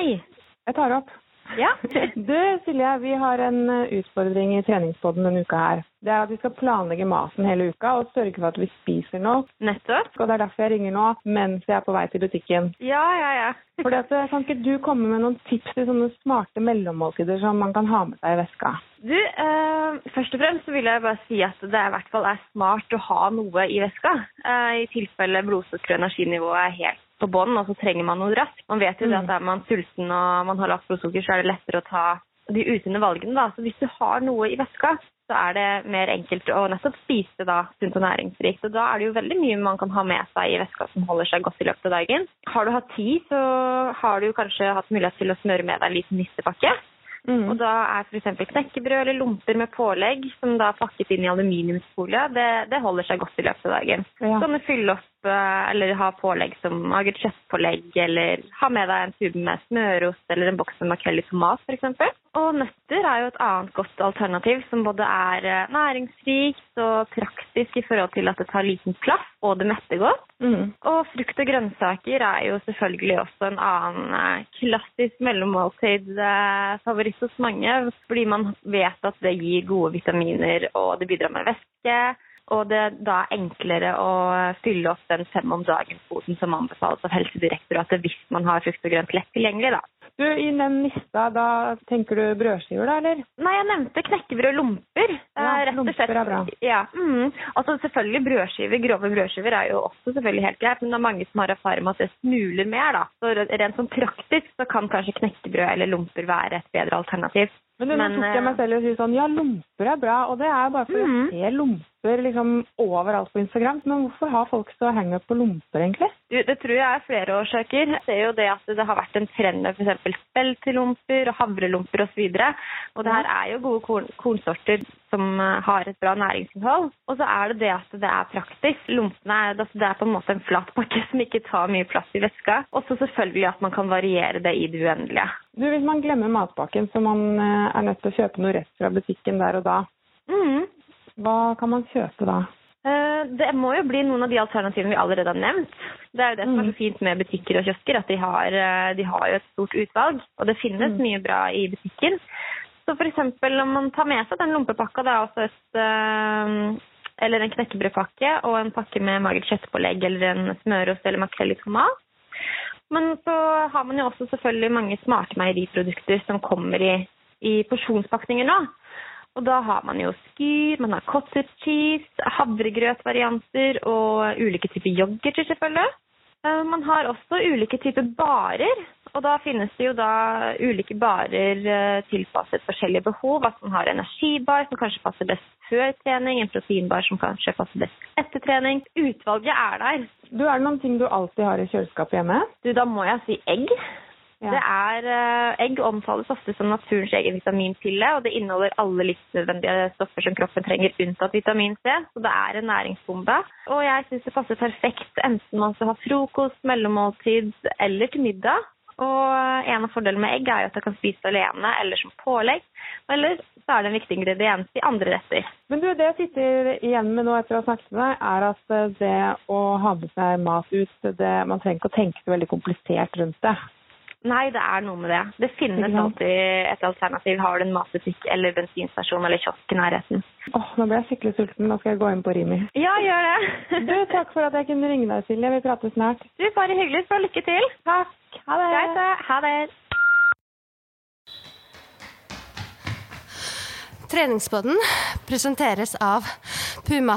Hei. Jeg tar opp. Ja. Du Silje, vi har en eh, utfordring i treningspodden denne uka her. Det er at vi skal planlegge maten hele uka og sørge for at vi spiser noe. Nettopp. Og det er derfor jeg ringer nå, mens jeg er på vei til butikken. Ja, ja, ja. Fordi at, eh, Kan ikke du komme med noen tips til sånne smarte mellommåltider som man kan ha med seg i veska? Du, eh, først og fremst så vil jeg bare si at det i hvert fall er smart å ha noe i veska. Eh, I tilfelle blodsukker- og energinivået er helt på bånn, og så trenger man noe raskt. Man vet jo Mm. at er man sulten og man har lavt blodsukker, så er det lettere å ta de usunne valgene. da. Så hvis du har noe i veska, så er det mer enkelt å nettopp spise da sunt og næringsrikt. Og da er det jo veldig mye man kan ha med seg i veska som holder seg godt i løpet av dagen. Har du hatt tid, så har du kanskje hatt mulighet til å smøre med deg en liten nistepakke. Mm. Og da er f.eks. knekkebrød eller lomper med pålegg, som da er pakket inn i aluminiumsfolie, det, det holder seg godt i løpet av dagen. Ja. Sånne fylle opp eller ha pålegg som mager kjøttpålegg, eller ha med deg en tube med smørost eller en boks med makrell i tomat f.eks. Og nøtter er jo et annet godt alternativ som både er eh, næringsrikt og praktisk i forhold til at det tar liten plass, og det metter godt. Mm. Og frukt og grønnsaker er jo selvfølgelig også en annen eh, klassisk mellommåltidsfavoritt hos mange, fordi man vet at det gir gode vitaminer og det bidrar med væske. Og det er da er enklere å fylle opp den fem om dagen-kvoten som anbefales av Helsedirektoratet hvis man har frukt og grønt lett tilgjengelig. da. Du, I den lista, da tenker du brødskiver, da, eller? Nei, jeg nevnte knekkebrød og lomper. Ja, Eh, rett og lomper er bra. Ja, mm. altså selvfølgelig brødskiver, grove brødskiver er jo også selvfølgelig helt greit, men det er mange som har erfaring med at det smuler mer, da. Så rent sånn praktisk så kan kanskje knekkebrød eller lomper være et bedre alternativ. Men, Men, nå tok jeg eh, meg selv i å si sånn, ja, lomper er bra, og det er bare for mm. å se lomper liksom overalt på Instagram. Men hvorfor har folk så hangup på lomper, egentlig? Det tror jeg er flere årsaker. Jeg ser jo det at det har vært en trend med f.eks. lomper og havrelomper osv. Og det her er jo gode korn kornsorter som eh, har et bra næringsinnhold. Og så er det det at det er praktisk. Lompene er, altså det er på en måte en flat pakke som ikke tar mye plass i veska. Og så selvfølgelig at man kan variere det i det uendelige. Du, Hvis man glemmer matpakken så man eh, er nødt til å kjøpe noe rett fra butikken der og da, Mhm. Hva kan man kjøpe da? Eh, Det må jo bli noen av de alternativene vi allerede har nevnt. Det er jo det som er Mm. så fint med butikker og kiosker, at de har, eh, de har jo et stort utvalg. Og det finnes Mm. mye bra i butikken. Så eksempel om man tar med seg den lompepakka, det er også et eh, eller en knekkebrødpakke og en pakke med magert kjøttpålegg eller en smørost eller makrell i tomat. Men så har man jo også selvfølgelig mange smarte meieriprodukter som kommer i, i porsjonspakninger nå. Og da har man jo skyr, man har cottage cheese, havregrøtvarianter og ulike typer yoghurter selvfølgelig. Eh, Man har også ulike typer barer, og da finnes det jo da ulike barer eh, tilpasset forskjellige behov. At man har energibar som kanskje passer best før trening, en proteinbar som kanskje passer best etter trening. Utvalget er der. Du, Er det noen ting du alltid har i kjøleskapet hjemme? Du, da må jeg si egg. Det er, eh, Egg omtales ofte som naturens egen vitaminpille, og det inneholder alle livsnødvendige stoffer som kroppen trenger, unntatt vitamin C. Så det er en næringsbombe. Og jeg syns det passer perfekt enten man skal ha frokost, mellommåltid eller til middag. Og en av fordelene med egg er at det kan spises alene eller som pålegg. Eller så er det en viktig ingrediens i andre retter. Men du, det jeg sitter igjen med nå etter å ha snakket med deg, er at eh, det å ha med seg mat ut, det, man trenger ikke å tenke så veldig komplisert rundt det. Nei, det er noe med det. Det finnes alltid et alternativ. Har du en matbutikk eller bensinstasjon eller kiosk i nærheten? Åh, nå ble jeg skikkelig sulten. Nå skal jeg gå inn på Rimi. Ja, gjør det. Du, takk for at jeg kunne ringe deg, Silje. Vi prates snart. Du, bare hyggelig. Så lykke til. Takk. Ha det. Greit, det. Ha det. Treningspodden presenteres av Puma.